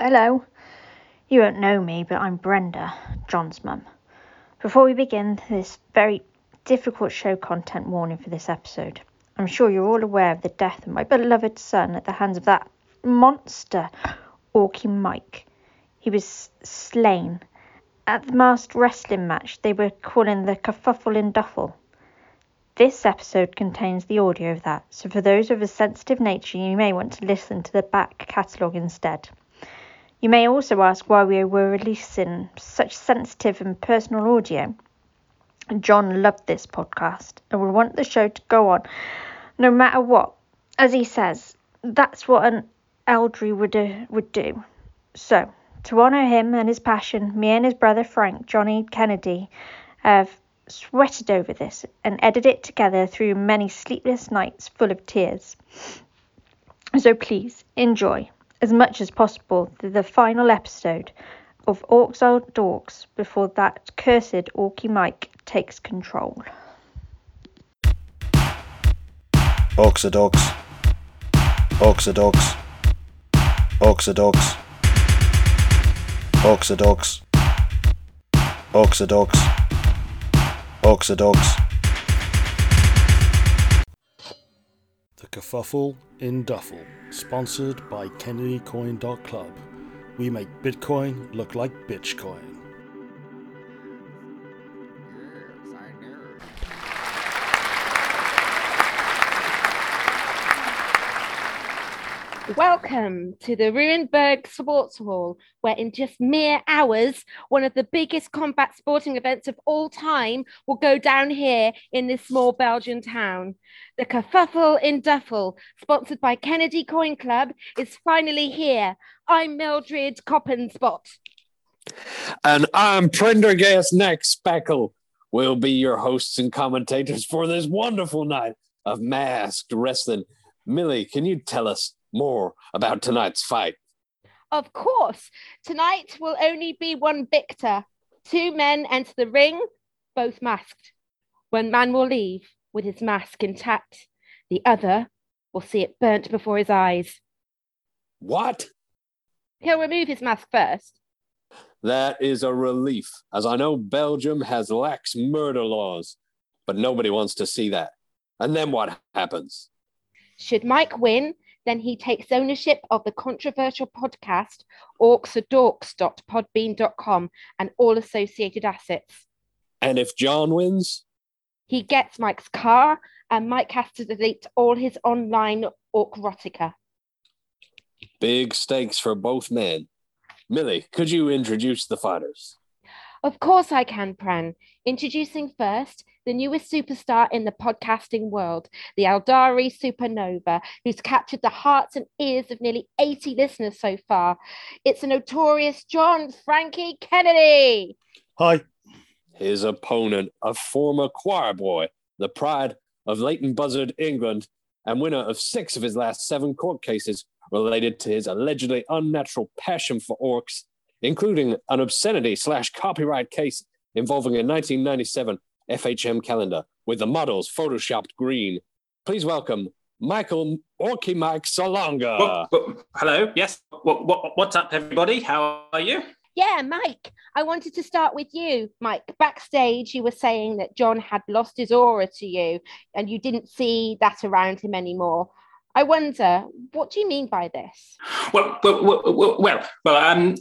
Hello. You won't know me, but I'm Brenda, John's mum. Before we begin this very difficult show content warning for this episode, I'm sure you're all aware of the death of my beloved son at the hands of that monster, Orky Mike. He was slain at the masked wrestling match they were calling the Kerfuffle in Duffel. This episode contains the audio of that, so for those of a sensitive nature, you may want to listen to the back catalogue instead. You may also ask why we were releasing such sensitive and personal audio. John loved this podcast and would want the show to go on no matter what. As he says, that's what an Eldar would, uh, would do. So, to honour him and his passion, me and his brother Frank, Johnnie Kennedy, have sweated over this and edited it together through many sleepless nights full of tears. So please enjoy as much as possible the, the final episode of Orcs Are Dorks before that cursed Orky Mike takes control. Orcs are dogs. Orcs are dogs. Orcs are dogs. Orcs are dogs. Orcs are dogs. Orcs are dogs. Kerfuffle in Duffel, sponsored by KennedyCoin.club. We make Bitcoin look like Bitcoin. Welcome to the Ruinberg Sports Hall, where in just mere hours, one of the biggest combat sporting events of all time will go down here in this small Belgian town. The Kerfuffle in Duffel, sponsored by Kennedy Coin Club, is finally here. I'm Mildred Coppenspot. And I'm Prendergast Next Speckle. We'll be your hosts and commentators for this wonderful night of masked wrestling. Millie, can you tell us more about tonight's fight? Of course, tonight will only be one victor. Two men enter the ring, both masked. One man will leave with his mask intact, the other will see it burnt before his eyes. What? He'll remove his mask first. That is a relief, as I know Belgium has lax murder laws, but nobody wants to see that. And then what happens? Should Mike win, then he takes ownership of the controversial podcast orcsadorks.podbean.com and all associated assets. And if John wins? He gets Mike's car, and Mike has to delete all his online orcrotica. Big stakes for both men. Millie, could you introduce the fighters? Of course I can, Pran. Introducing first the newest superstar in the podcasting world, the Aeldari Supernova, who's captured the hearts and ears of nearly 80 listeners so far. It's a notorious John Frankie Kennedy. Hi. His opponent, a former choir boy, the pride of Leighton Buzzard, England, and winner of six of his last seven court cases related to his allegedly unnatural passion for orcs, including an obscenity slash copyright case involving a 1997 FHM calendar with the models photoshopped green. Please welcome Michael Orky Mike Salonga. What- what- hello. Yes. What, what, what's up, everybody? How are you? Yeah, Mike, I wanted to start with you. Mike, backstage, you were saying that John had lost his aura to you and you didn't see that around him anymore. I wonder, what do you mean by this? Well, well, well, well, well, um,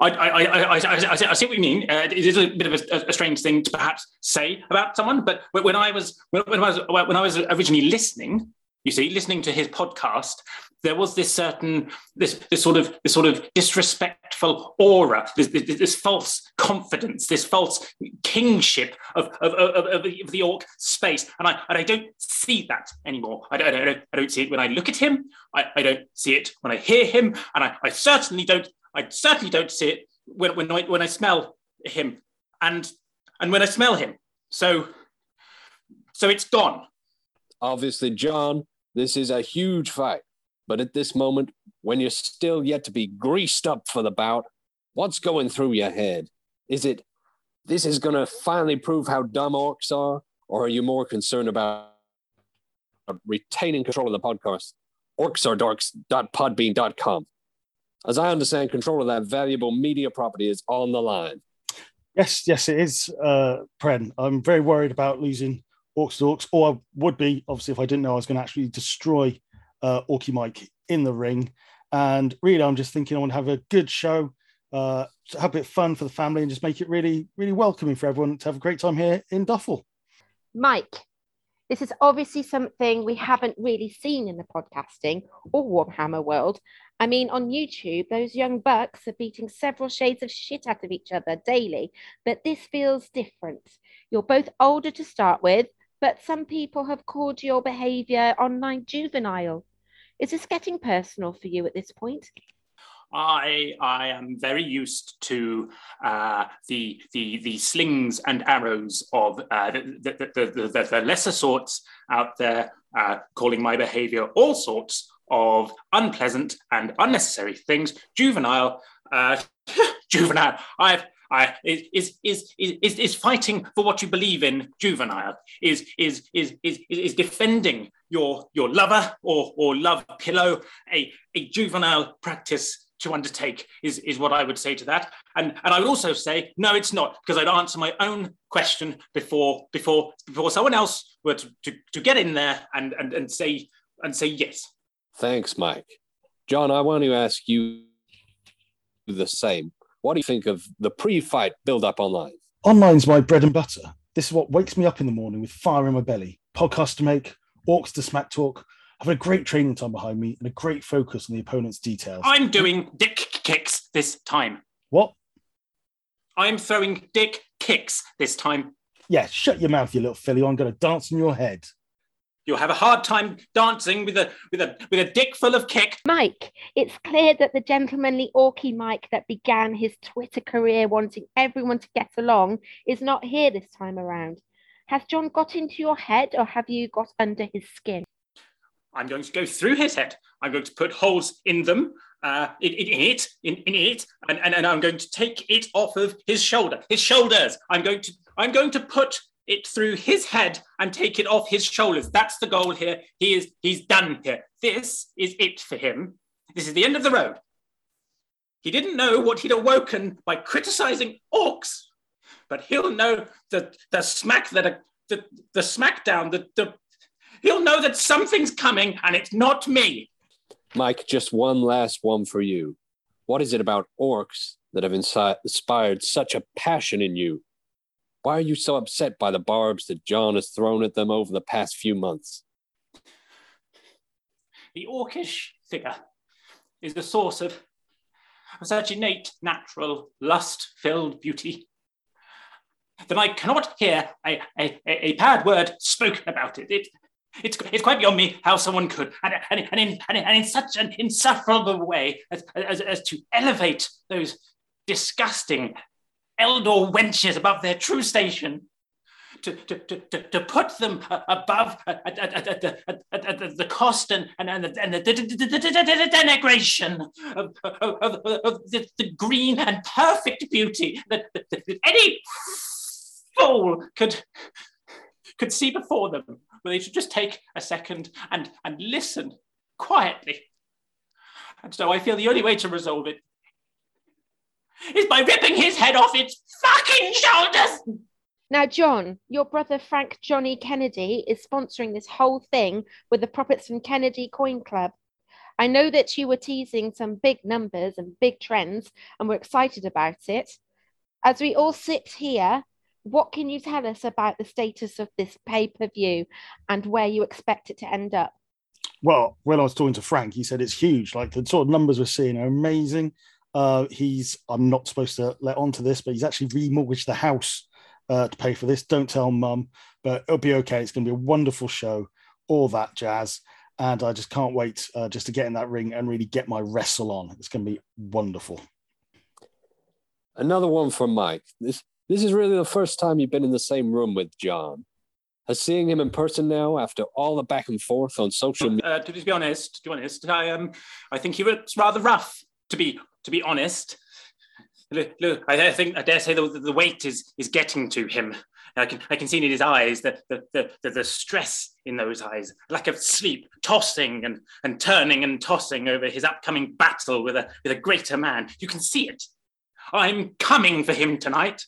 I, I, I, I, see- what you mean. Uh, it is a bit of a, strange thing to perhaps say about someone, but when I was when I was when I was originally listening, you see, listening to his podcast, there was this certain this this sort of this sort of disrespectful aura, this, this, this false confidence, this false kingship of of, of, of, the, of the orc space, and I and I don't see that anymore. I don't, I don't I don't see it when I look at him. I, I don't see it when I hear him, and I, I certainly don't I certainly don't see it when when I, when I smell him, and and when I smell him. So so it's gone. Obviously, John, this is a huge fight. But at this moment, when you're still yet to be greased up for the bout, what's going through your head? Is it this is going to finally prove how dumb orcs are? Or are you more concerned about retaining control of the podcast? Orcsadorks.podbean.com. As I understand, control of that valuable media property is on the line. Yes, yes, it is, uh, Pren. I'm very worried about losing Orcs Orcs, or I would be, obviously, if I didn't know I was going to actually destroy uh, Orky Mike in the ring. And really, I'm just thinking I want to have a good show, uh, have a bit of fun for the family, and just make it really, really welcoming for everyone to have a great time here in Duffel. Mike, this is obviously something we haven't really seen in the podcasting or Warhammer world. I mean, on YouTube, those young bucks are beating several shades of shit out of each other daily, but this feels different. You're both older to start with, but some people have called your behavior online juvenile. Is this getting personal for you at this point? I I am very used to uh, the the the slings and arrows of uh, the, the, the, the, lesser sorts out there, uh, calling my behaviour all sorts of unpleasant and unnecessary things. Juvenile, uh, juvenile. I've I, is, is, is, is fighting for what you believe in juvenile, is, is, is, is, is defending your, your lover or, or love pillow, a, a juvenile practice to undertake is, is what I would say to that. And, and I would also say, no, it's not, because I'd answer my own question before before before someone else were to, to, to get in there and, and, and say and say yes. Thanks, Mike. John, I want to ask you the same. What do you think of the pre-fight build-up online? Online's my bread and butter. This is what wakes me up in the morning with fire in my belly. Podcast to make, orcs to smack talk, having a great training time behind me and a great focus on the opponent's details. I'm doing dick kicks this time. What? I'm throwing dick kicks this time. Yeah, shut your mouth, you little filly. I'm going to dance on your head. You'll have a hard time dancing with a with a with a dick full of kick. Mike, it's clear that the gentlemanly Orky Mike that began his Twitter career wanting everyone to get along is not here this time around. Has John got into your head or have you got under his skin? I'm going to go through his head. I'm going to put holes in them, uh, in, in, in it, in, in it, and, and, and I'm going to take it off of his shoulder, his shoulders. I'm going to I'm going to put it through his head and take it off his shoulders. That's the goal here. He is he's done here. This is it for him. This is the end of the road. He didn't know what he'd awoken by criticizing orcs, but he'll know the the smack that a, the the smackdown, the the he'll know that something's coming and it's not me. Mike, just one last one for you. What is it about orcs that have inspired such a passion in you? Why are you so upset by the barbs that John has thrown at them over the past few months? The orcish figure is the source of, such innate, natural, lust filled beauty that I cannot hear a, a, a bad word spoken about it. it it's, it's quite beyond me how someone could, and, and, and, in, and in such an insufferable way as, as, as to elevate those disgusting Eldar wenches above their true station, to, to, to, to put them above the cost and, and, and, the, and the denigration of, of, of, the, the green and perfect beauty that, that, that any fool could, could see before them. But they should just take a second and, and listen quietly. And so I feel the only way to resolve it is by ripping his head off its fucking shoulders. Now, John, your brother Frank Johnnie Kennedy is sponsoring this whole thing with the profits from Kennedy Coin Club. I know that you were teasing some big numbers and big trends, and we're excited about it. As we all sit here, what can you tell us about the status of this pay per view and where you expect it to end up? Well, when I was talking to Frank, he said it's huge. Like the sort of numbers we're seeing are amazing. Uh, he's I'm not supposed to let on to this, but he's actually remortgaged the house uh, to pay for this. Don't tell mum, but it'll be okay. It's going to be a wonderful show, all that jazz, and I just can't wait uh, just to get in that ring and really get my wrestle on. It's going to be wonderful. Another one from Mike. This this is really the first time you've been in the same room with John. Has seeing him in person now, after all the back and forth on social media? Uh, to be honest, to be honest, I um, I think he was rather rough. To be to be honest. Look, I think I dare say the, the weight is is getting to him. I can I can see in his eyes the the, the, the, the stress in those eyes, lack of sleep, tossing and, and turning and tossing over his upcoming battle with a with a greater man. You can see it. I'm coming for him tonight.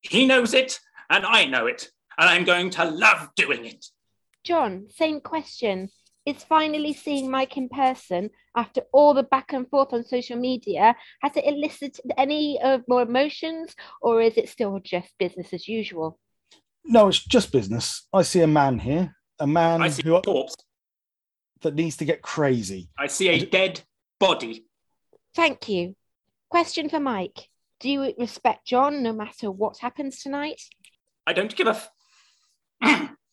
He knows it, and I know it, and I'm going to love doing it. John, same question. Is finally seeing Mike in person after all the back and forth on social media, has it elicited any uh, more emotions or is it still just business as usual? No, it's just business. I see a man here, a man I see who a corpse. that needs to get crazy. I see a dead body. Thank you. Question for Mike. Do you respect John no matter what happens tonight? I don't give a. F-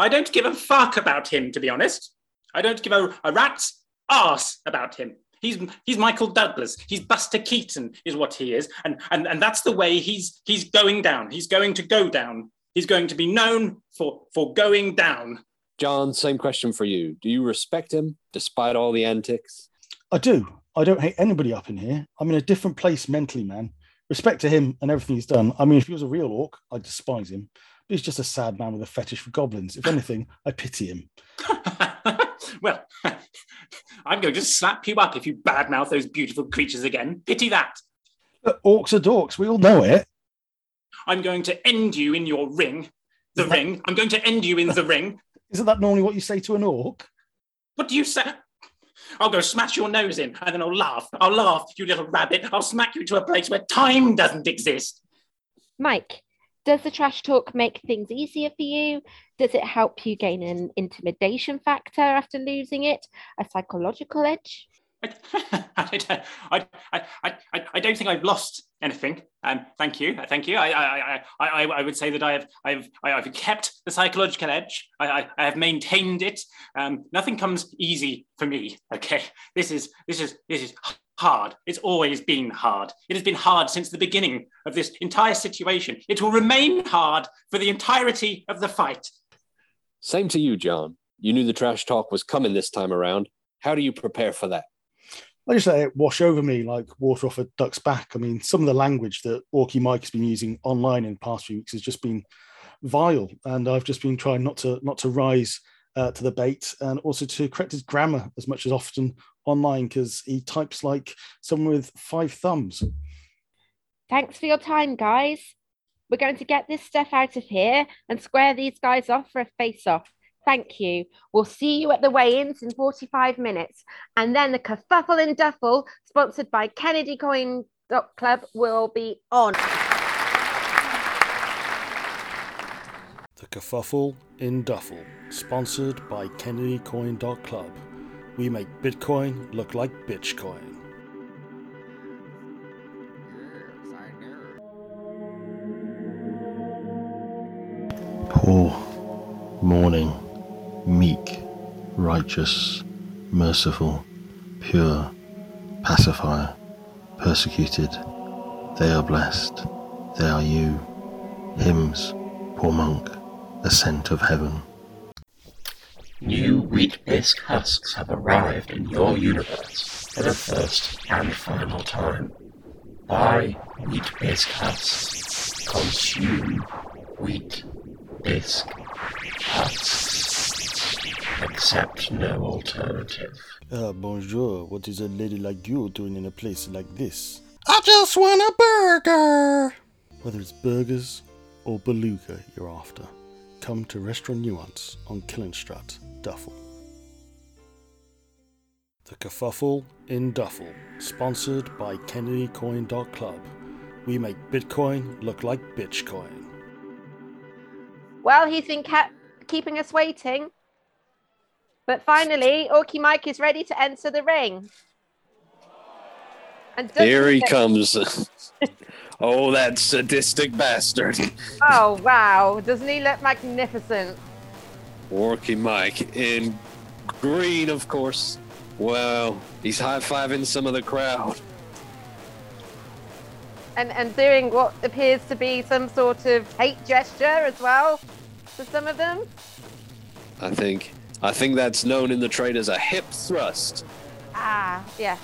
I don't give a fuck about him, to be honest. I don't give a, a rat's ass about him. He's he's Michael Douglas. He's Buster Keaton, is what he is, and and and that's the way he's he's going down. He's going to go down. He's going to be known for for going down. John, same question for you. Do you respect him despite all the antics? I do. I don't hate anybody up in here. I'm in a different place mentally, man. Respect to him and everything he's done. I mean, if he was a real orc, I'd despise him. But he's just a sad man with a fetish for goblins. If anything, I pity him. well, I'm going to slap you up if you badmouth those beautiful creatures again. Pity that. But orcs are dorks. We all know it. I'm going to end you in your ring. The that- ring. I'm going to end you in the ring. Isn't that normally what you say to an orc? What do you say? I'll go smash your nose in and then I'll laugh. I'll laugh, you little rabbit. I'll smack you to a place where time doesn't exist. Mike, does the trash talk make things easier for you? Does it help you gain an intimidation factor after losing it? A psychological edge? I, I, I, I, I- I don't think I've lost anything. Um, thank you, thank you. I, I, I, I, I would say that I have, I've, I've kept the psychological edge. I, I, I have maintained it. Um, nothing comes easy for me. Okay, this is, this is, this is hard. It's always been hard. It has been hard since the beginning of this entire situation. It will remain hard for the entirety of the fight. Same to you, John. You knew the trash talk was coming this time around. How do you prepare for that? I just let it wash over me like water off a duck's back. I mean, some of the language that Orky Mike has been using online in the past few weeks has just been vile, and I've just been trying not to not to rise uh, to the bait and also to correct his grammar as much as often online because he types like someone with five thumbs. Thanks for your time, guys. We're going to get this stuff out of here and square these guys off for a face off. Thank you. We'll see you at the weigh ins in 45 minutes. And then the Kerfuffle in Duffel, sponsored by Kennedy Coin Club, will be on. The Kerfuffle in Duffel, sponsored by Kennedy Coin Club. We make Bitcoin look like Bitcoin. Poor, mourning, meek, righteous, merciful, pure, pacifier, persecuted. They are blessed. They are you. Hymns, poor monk, the scent of heaven. New wheat bisque husks have arrived in your universe for the first and final time. Buy wheat bisque husks. Consume wheat bisque husks. Accept no alternative. Ah, bonjour. What is a lady like you doing in a place like this? I just want a burger. Whether it's burgers or beluga you're after, come to Restaurant Nuance on Killenstrat, Duffel. The Kerfuffle in Duffel, sponsored by Kennedy Coin Club. We make Bitcoin look like Bitcoin. Well, he's been kept keeping us waiting. But finally, Orky Mike is ready to enter the ring. And Here he comes. oh, that sadistic bastard. Oh, wow. Doesn't he look magnificent? Orky Mike in green, of course. Well, he's high fiving some of the crowd. And, and doing what appears to be some sort of hate gesture as well to some of them. I think. I think that's known in the trade as a hip thrust. Ah, yeah.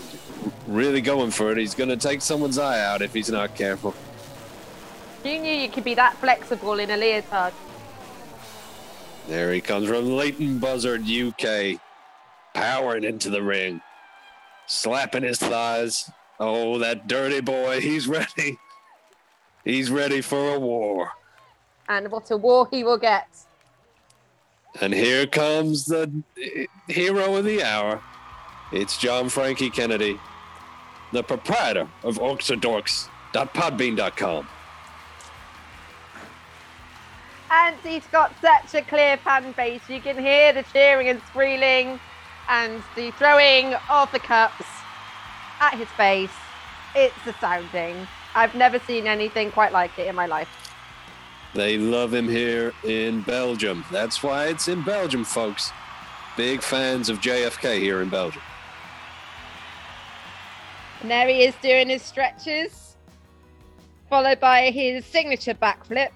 Really going for it. He's going to take someone's eye out if he's not careful. You knew you could be that flexible in a leotard? There he comes from Leighton Buzzard, UK, powering into the ring, slapping his thighs. Oh, that dirty boy, he's ready. He's ready for a war. And what a war he will get. And here comes the hero of the hour. It's John Frankie Kennedy, the proprietor of orcsadorks.podbean.com. And he's got such a clear fan base. You can hear the cheering and squealing and the throwing of the cups at his face. It's astounding. I've never seen anything quite like it in my life. They love him here in Belgium. That's why it's in Belgium, folks. Big fans of JFK here in Belgium. And there he is doing his stretches, followed by his signature backflip,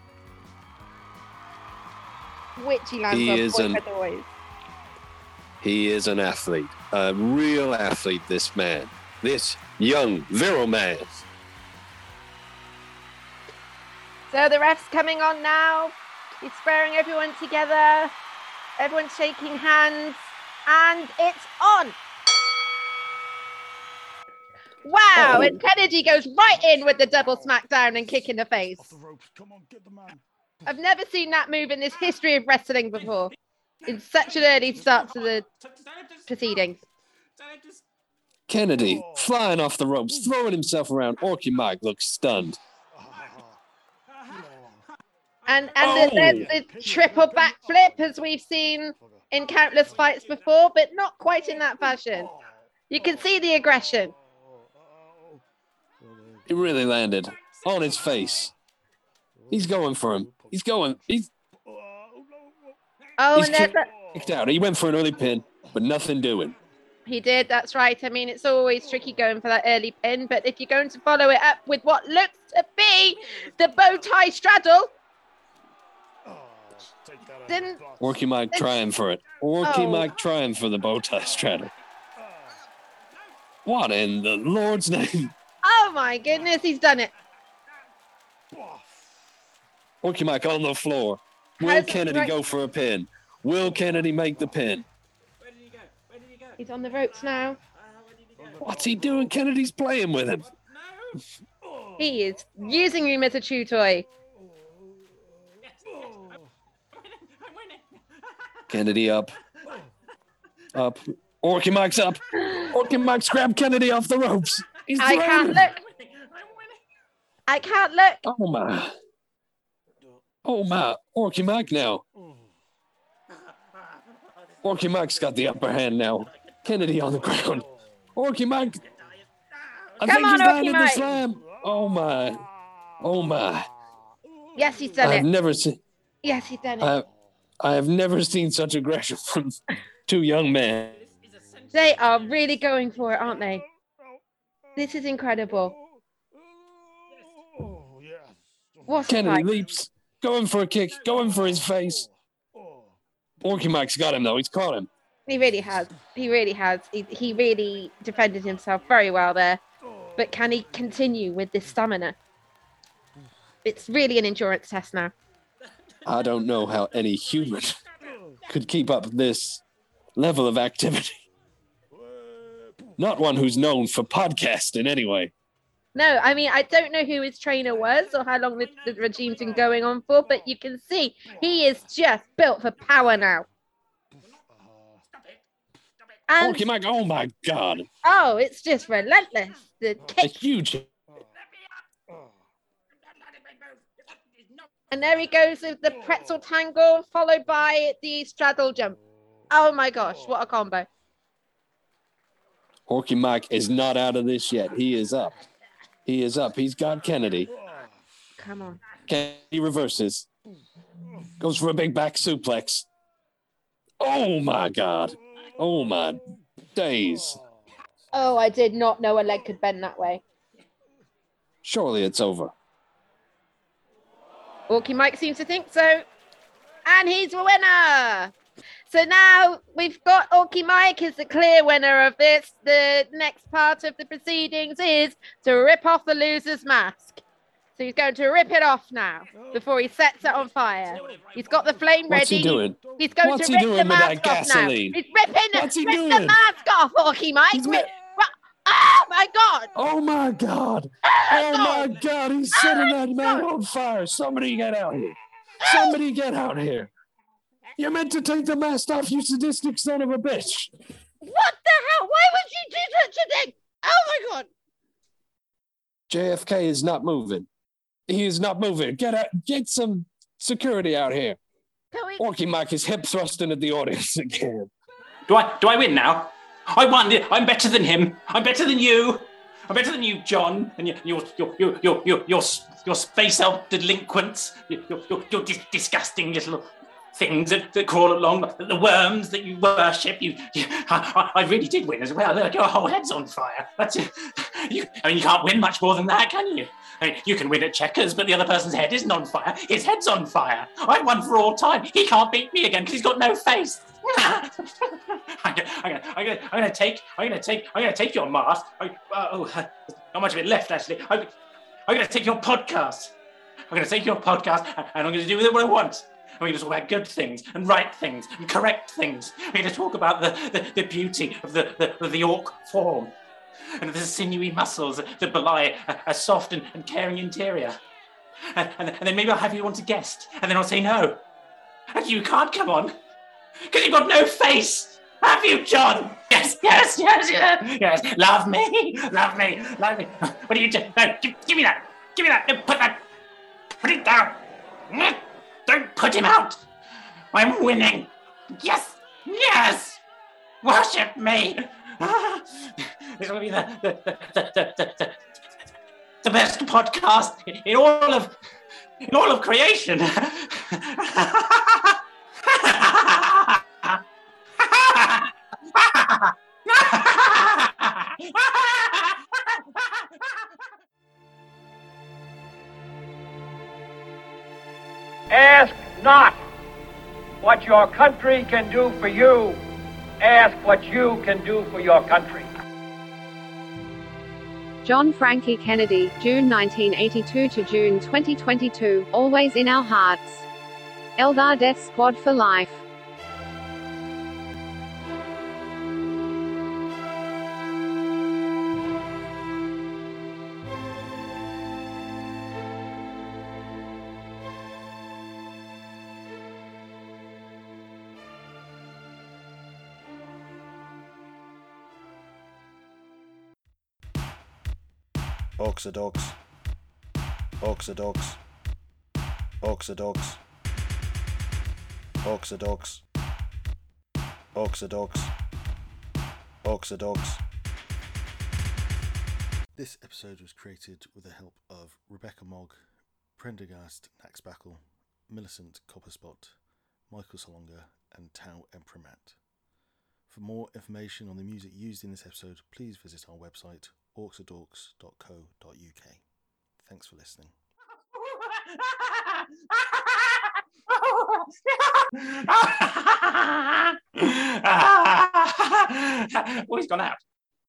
which he lands He on is an-. He is an athlete, a real athlete, this man. This young, virile man. So the ref's coming on now. He's swearing everyone together. Everyone's shaking hands. And it's on. Wow. Oh. And Kennedy goes right in with the double smackdown and kick in the face. Off the ropes. Come on, get the man. I've never seen that move in this history of wrestling before. In such an early start to the proceedings. Kennedy oh. flying off the ropes, throwing himself around. Orky Mike looks stunned. And and the, Oh. the, the triple backflip as we've seen in countless fights before, but not quite in that fashion. You can see the aggression. He really landed on his face. He's going for him. He's going. He's Oh, He's and there's kicked- a, kicked out. He went for an early pin, but nothing doing. he did. That's right. I mean, it's always tricky going for that early pin, but if you're going to follow it up with what looks to be the bow tie straddle, then Orky Mike trying for it. Orky Oh. Mike trying for the bow tie straddle. What in the Lord's name? oh my goodness, he's done it. Orky Mike on the floor. Will Has- Kennedy right- go for a pin? Will Kennedy make the pin? He's on the ropes now. What's he doing? Kennedy's playing with him. He is using him as a chew toy. Kennedy up. Up. Orky Mike's up. Orky Mike's grabbed Kennedy off the ropes. He's I throwing can't look. I'm winning. I can't look. Oh my. Oh my. Orky Mike now. Orky Mike's got the upper hand now. Kennedy on the ground. Orky Mike. I Come think on, he's Orky landed the slam. Oh my. Oh my. Yes, he's done I've it. never seen Yes, he's done it. I, I have never seen such aggression from two young men. They are really going for it, aren't they? This is incredible. What Kennedy leaps, going for a kick, going for his face. Orky Mike's got him though. He's caught him. He really has. He really has. He, he really defended himself very well there. But can he continue with this stamina? It's really an endurance test now. I don't know how any human could keep up this level of activity. Not one who's known for podcasting, anyway. No, I mean, I don't know who his trainer was or how long the, the regime's been going on for, but you can see he is just built for power now. And Mike, oh my god. oh, it's just relentless. The A huge and there he goes with the pretzel tangle, followed by the straddle jump. Oh my gosh, what a combo! Orky Mike is not out of this yet. He is up. He is up. He's got Kennedy. Come on. Kennedy reverses. Goes for a big back suplex. Oh my god. Oh my days. Oh, I did not know a leg could bend that way. Surely it's over. Orky Mike seems to think so. And he's the winner. So now we've got Orky Mike as the clear winner of this. The next part of the proceedings is to rip off the loser's mask. So he's going to rip it off now before he sets it on fire. He's got the flame What's ready. he doing? He's going What's to he rip doing the with that mask off now. gasoline? He's ripping What's he rip doing? the mask off, Orky Mike. He's Rip- my god! Oh my God! Oh my God! He's setting that man on fire! Somebody get out here! Somebody get out here! You meant to take the mask off, you sadistic son of a bitch! What the hell? Why would you do such a thing? Oh my god! JFK is not moving. He is not moving. Get out! Get some security out here. Can we? Orky Mike is hip thrusting at the audience again. Do I do I win now? I won. I'm better than him. I'm better than you. I'm better than you, John, and your your your your your your your, your space elf delinquents. Your your, your, dis- disgusting little things that, that crawl along, the, worms that you worship. You, you I, I I really did win as well. Look, Your whole head's on fire. That's it. You, I mean, you can't win much more than that, can you? You can win at checkers, but the other person's head isn't on fire. His head's on fire. I've won for all time. He can't beat me again because he's got no face. I'm gonna, I'm gonna, I'm gonna, I'm take, I'm gonna take, I'm gonna take your mask. I, uh, oh, uh, not much of it left actually. I'm, I'm gonna take your podcast. I'm gonna take your podcast and I'm gonna do with it what I want. I'm gonna talk about good things and right things and correct things. We're gonna talk about the, the, the beauty of the, the, the orc form and the sinewy muscles that belie a, a soft and, and caring interior. And, and, and then maybe I'll have you on to guest, and then I'll say no. And you can't come on because you've got no face. Have you, John? Yes, yes, yes, yes, yes. Love me, love me, love me. What are you doing? No, give, give me that. Give me that. No, put that. Put it down. Mm, don't put him out. I'm winning. Yes, yes. Worship me. This will be the, the, the, the best podcast in all of in all of creation. Ask not what your country can do for you. Ask what you can do for your country. John Frankie Kennedy, June 1982 to June 2022, always in our hearts. Eldar Death Squad for life. Oxadox. Oxadox. Oxadox. Oxadox. Oxadox. Oxadox. This episode was created with the help of Rebecca Mogg, Prendergast Naxbackle, Millicent Copperspot, Michael Salonga, and Tau Emprimat. For more information on the music used in this episode, please visit our website, orcsadorks.co.uk. Thanks for listening. oh, he's gone out.